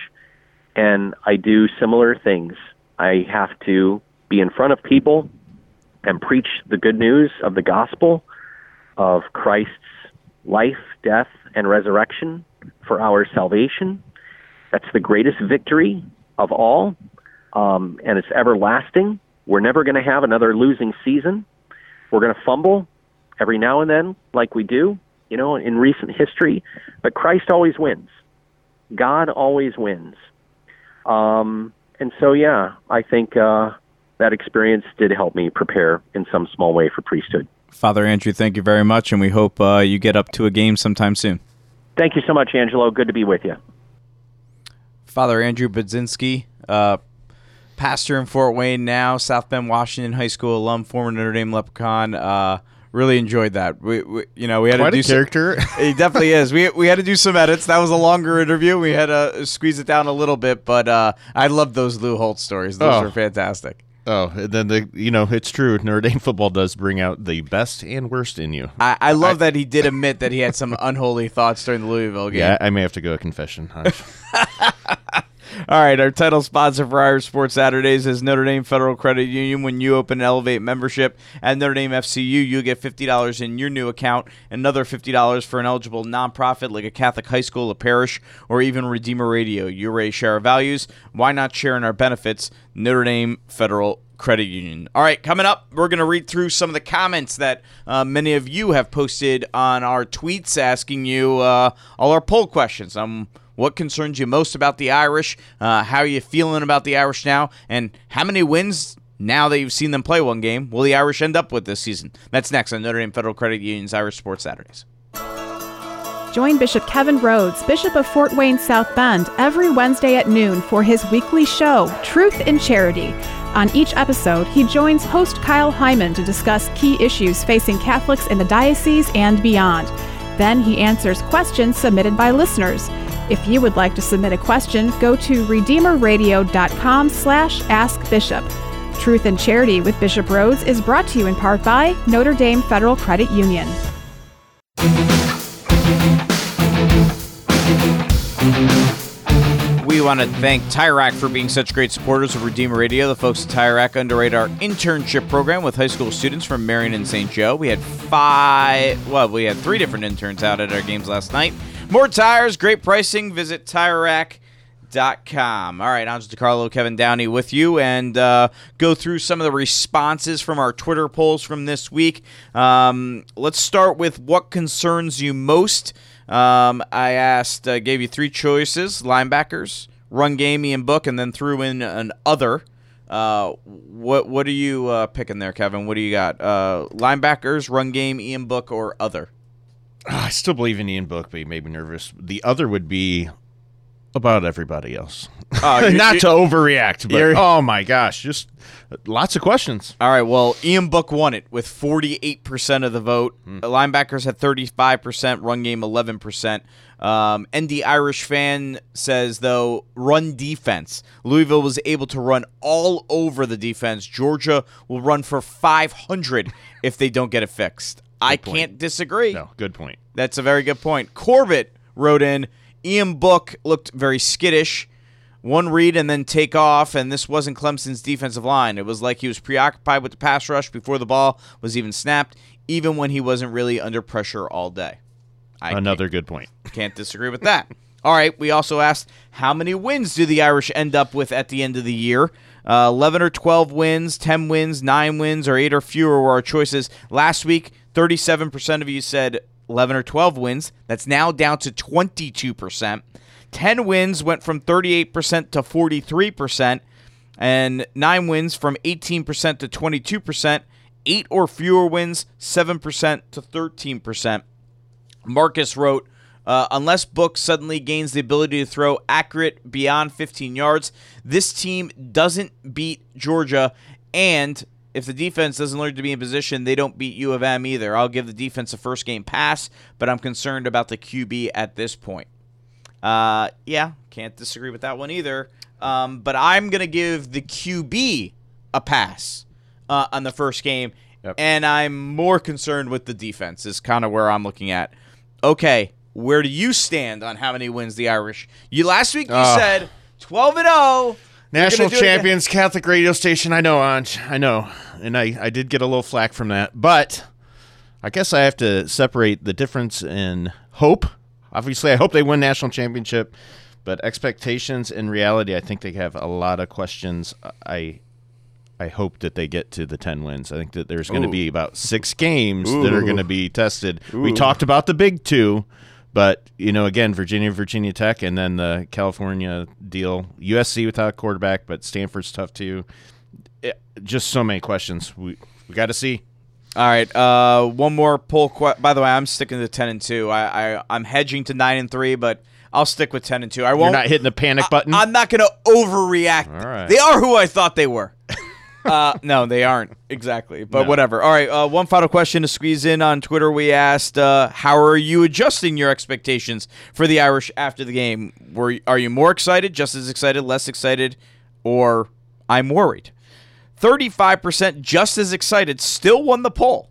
And I do similar things. I have to be in front of people and preach the good news of the gospel of Christ's life, death, and resurrection for our salvation. That's the greatest victory of all, um, and it's everlasting. We're never going to have another losing season. We're going to fumble every now and then, like we do, you know, in recent history, but Christ always wins. God always wins. Um, and so, yeah, I think uh, that experience did help me prepare in some small way for priesthood. Father Andrew, thank you very much, and we hope uh, you get up to a game sometime soon. Thank you so much, Angelo. Good to be with you. Father Andrew Budzinski, uh, pastor in Fort Wayne now, South Bend, Washington High School alum, former Notre Dame Leprechaun. Uh, really enjoyed that. We, we, you know, we had Quite to do a character. Some, he definitely is. We we had to do some edits. That was a longer interview. We had to squeeze it down a little bit, but uh, I love those Lou Holtz stories. Those Oh. are fantastic. Oh, and then the you know it's true. Notre Dame football does bring out the best and worst in you. I, I love that he did admit that he had some unholy thoughts during the Louisville game. Yeah, I may have to go a confession. All right, our title sponsor for Irish Sports Saturdays is Notre Dame Federal Credit Union. When you open an Elevate membership at Notre Dame FCU, you'll get $50 in your new account, another $50 for an eligible nonprofit like a Catholic high school, a parish, or even Redeemer Radio. You raise share our values. Why not share in our benefits? Notre Dame Federal Credit Union. All right, coming up, we're going to read through some of the comments that uh, many of you have posted on our tweets asking you uh, all our poll questions. Um, what concerns you most about the Irish? Uh, how are you feeling about the Irish now? And how many wins now that you've seen them play one game will the Irish end up with this season? That's next on Notre Dame Federal Credit Union's Irish Sports Saturdays. Join Bishop Kevin Rhodes, Bishop of Fort Wayne South Bend, every Wednesday at noon for his weekly show, Truth in Charity. On each episode, he joins host Kyle Hyman to discuss key issues facing Catholics in the diocese and beyond. Then he answers questions submitted by listeners. If you would like to submit a question, go to redeemerradio.com slash askbishop. Truth and Charity with Bishop Rhodes is brought to you in part by Notre Dame Federal Credit Union. We want to thank TireRack for being such great supporters of Redeemer Radio. The folks at TireRack underwrite our internship program with high school students from Marian and St. Joe. We had five, well, we had three different interns out at our games last night. More tires, great pricing. Visit TireRack.com. All right, Angelo DiCarlo, Kevin Downey with you, and uh, go through some of the responses from our Twitter polls from this week. Um, let's start with what concerns you most. Um, I asked, uh, gave you three choices: linebackers, run game, Ian Book, and then threw in an other. Uh, what what are you uh, picking there, Kevin? What do you got? Uh, linebackers, run game, Ian Book, or other? Ah, I still believe in Ian Book, but he made me nervous. The other would be about everybody else. Ah, you're- Not to overreact, but oh my gosh, just lots of questions. All right, well, Ian Book won it with 48% of the vote. Hmm. The Linebackers had 35%, run game 11%. Um, ND Irish fan says, though, run defense. Louisville was able to run all over the defense. Georgia will run for 500 if they don't get it fixed. I point. can't disagree. No, good point. That's a very good point. Corbett wrote in Ian Book looked very skittish. One read and then take off, and this wasn't Clemson's defensive line. It was like he was preoccupied with the pass rush before the ball was even snapped, even when he wasn't really under pressure all day. I Another good point. can't disagree with that. All right, we also asked how many wins do the Irish end up with at the end of the year? Uh, 11 or 12 wins, 10 wins, 9 wins, or 8 or fewer were our choices. Last week, 37% of you said 11 or 12 wins. That's now down to 22%. 10 wins went from 38% to 43%, and 9 wins from 18% to 22%. 8 or fewer wins, 7% to 13%. Marcus wrote, uh, unless Book suddenly gains the ability to throw accurate beyond 15 yards, this team doesn't beat Georgia. And if the defense doesn't learn to be in position, they don't beat U of M either. I'll give the defense a first game pass, but I'm concerned about the QB at this point. Uh, yeah, can't disagree with that one either. Um, but I'm going to give the QB a pass uh, on the first game. And I'm more concerned with the defense, is kind of where I'm looking at. Okay, where do you stand on how many wins the Irish? You last week you Oh. said 12 and 0. National do it again. champions, Catholic radio station. I know, Anj. I know, and I I did get a little flack from that, but I guess I have to separate the difference in hope. Obviously, I hope they win national championship, but expectations and reality, I think they have a lot of questions. I I hope that they get to the 10 wins. I think that there's going to be about 6 games that are going to be tested. We talked about the big 2, but you know, again, Virginia, Virginia Tech and then the California deal. USC without a quarterback, but Stanford's tough too. It- just so many questions. We we got to see. All right. Uh, one more poll. Que- By the way, I'm sticking to 10 and 2. I, I I'm hedging to 9 and 3, but I'll stick with 10 and 2. I won't. You're won't. hitting the panic button. I'm not going to overreact. All right. They are who I thought they were. uh, no, they aren't exactly, but No. whatever. All right, uh, one final question to squeeze in on Twitter. We asked, uh, "How are you adjusting your expectations for the Irish after the game? Were are you more excited, just as excited, less excited, or I'm worried?" Thirty-five percent, just as excited, still won the poll,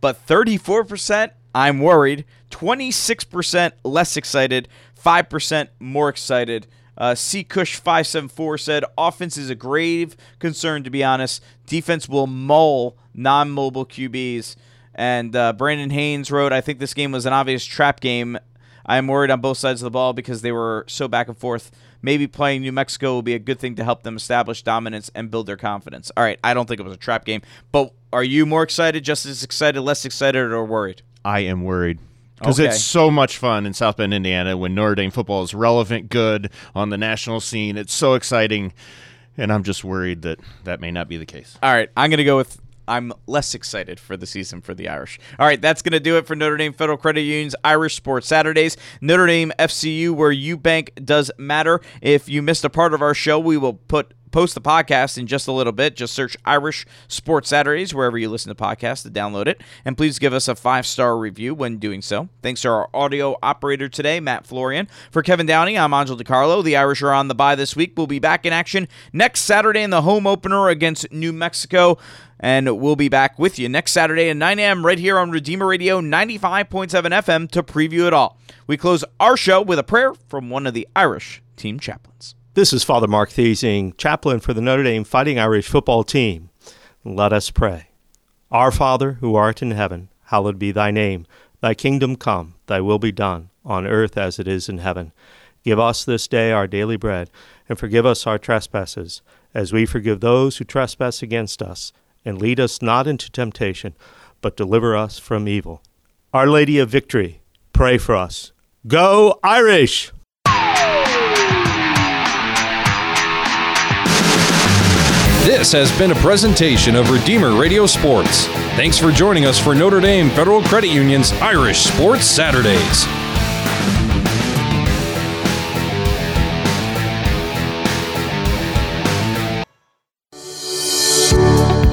but thirty-four percent, I'm worried. Twenty-six percent less excited. Five percent more excited. Uh, C. Cush five seven four said, "Offense is a grave concern. To be honest, defense will mull non-mobile QBs." And uh, Brandon Haynes wrote, "I think this game was an obvious trap game. I am worried on both sides of the ball because they were so back and forth. Maybe playing New Mexico will be a good thing to help them establish dominance and build their confidence." All right, I don't think it was a trap game, but are you more excited, just as excited, less excited, or worried? I am worried. Because Okay. it's so much fun in South Bend, Indiana, when Notre Dame football is relevant, good on the national scene. It's so exciting, and I'm just worried that that may not be the case. All right, I'm going to go with I'm less excited for the season for the Irish. All right, that's going to do it for Notre Dame Federal Credit Union's Irish Sports Saturdays. Notre Dame FCU, where you bank does matter. If you missed a part of our show, we will put post the podcast in just a little bit. Just search Irish Sports Saturdays wherever you listen to podcasts to download it. And please give us a five star review when doing so. Thanks to our audio operator today, Matt Florian. For Kevin Downey, I'm Angelo DiCarlo. The Irish are on the bye this week. We'll be back in action next Saturday in the home opener against New Mexico. And we'll be back with you next Saturday at 9 a.m. right here on Redeemer Radio 95.7 FM to preview it all. We close our show with a prayer from one of the Irish team chaplains. This is Father Mark Thesing, chaplain for the Notre Dame Fighting Irish football team. Let us pray. Our Father, who art in heaven, hallowed be thy name. Thy kingdom come, thy will be done, on earth as it is in heaven. Give us this day our daily bread, and forgive us our trespasses, as we forgive those who trespass against us. And lead us not into temptation, but deliver us from evil. Our Lady of Victory, pray for us. Go Irish! This has been a presentation of Redeemer Radio Sports. Thanks for joining us for Notre Dame Federal Credit Union's Irish Sports Saturdays.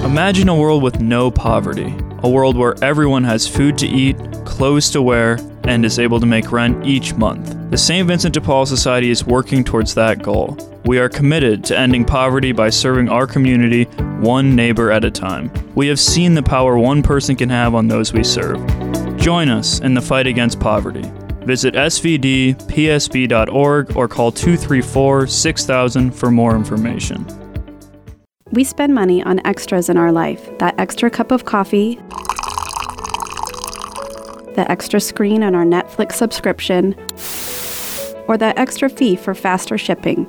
Imagine a world with no poverty, a world where everyone has food to eat, clothes to wear, and is able to make rent each month. The St. Vincent de Paul Society is working towards that goal. We are committed to ending poverty by serving our community one neighbor at a time. We have seen the power one person can have on those we serve. Join us in the fight against poverty. Visit svdpsb.org or call 234 6000 for more information. We spend money on extras in our life that extra cup of coffee, the extra screen on our Netflix subscription, or that extra fee for faster shipping.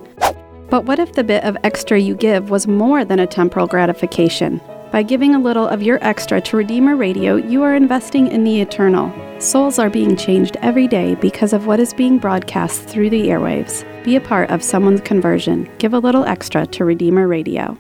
But what if the bit of extra you give was more than a temporal gratification? By giving a little of your extra to Redeemer Radio, you are investing in the eternal. Souls are being changed every day because of what is being broadcast through the airwaves. Be a part of someone's conversion. Give a little extra to Redeemer Radio.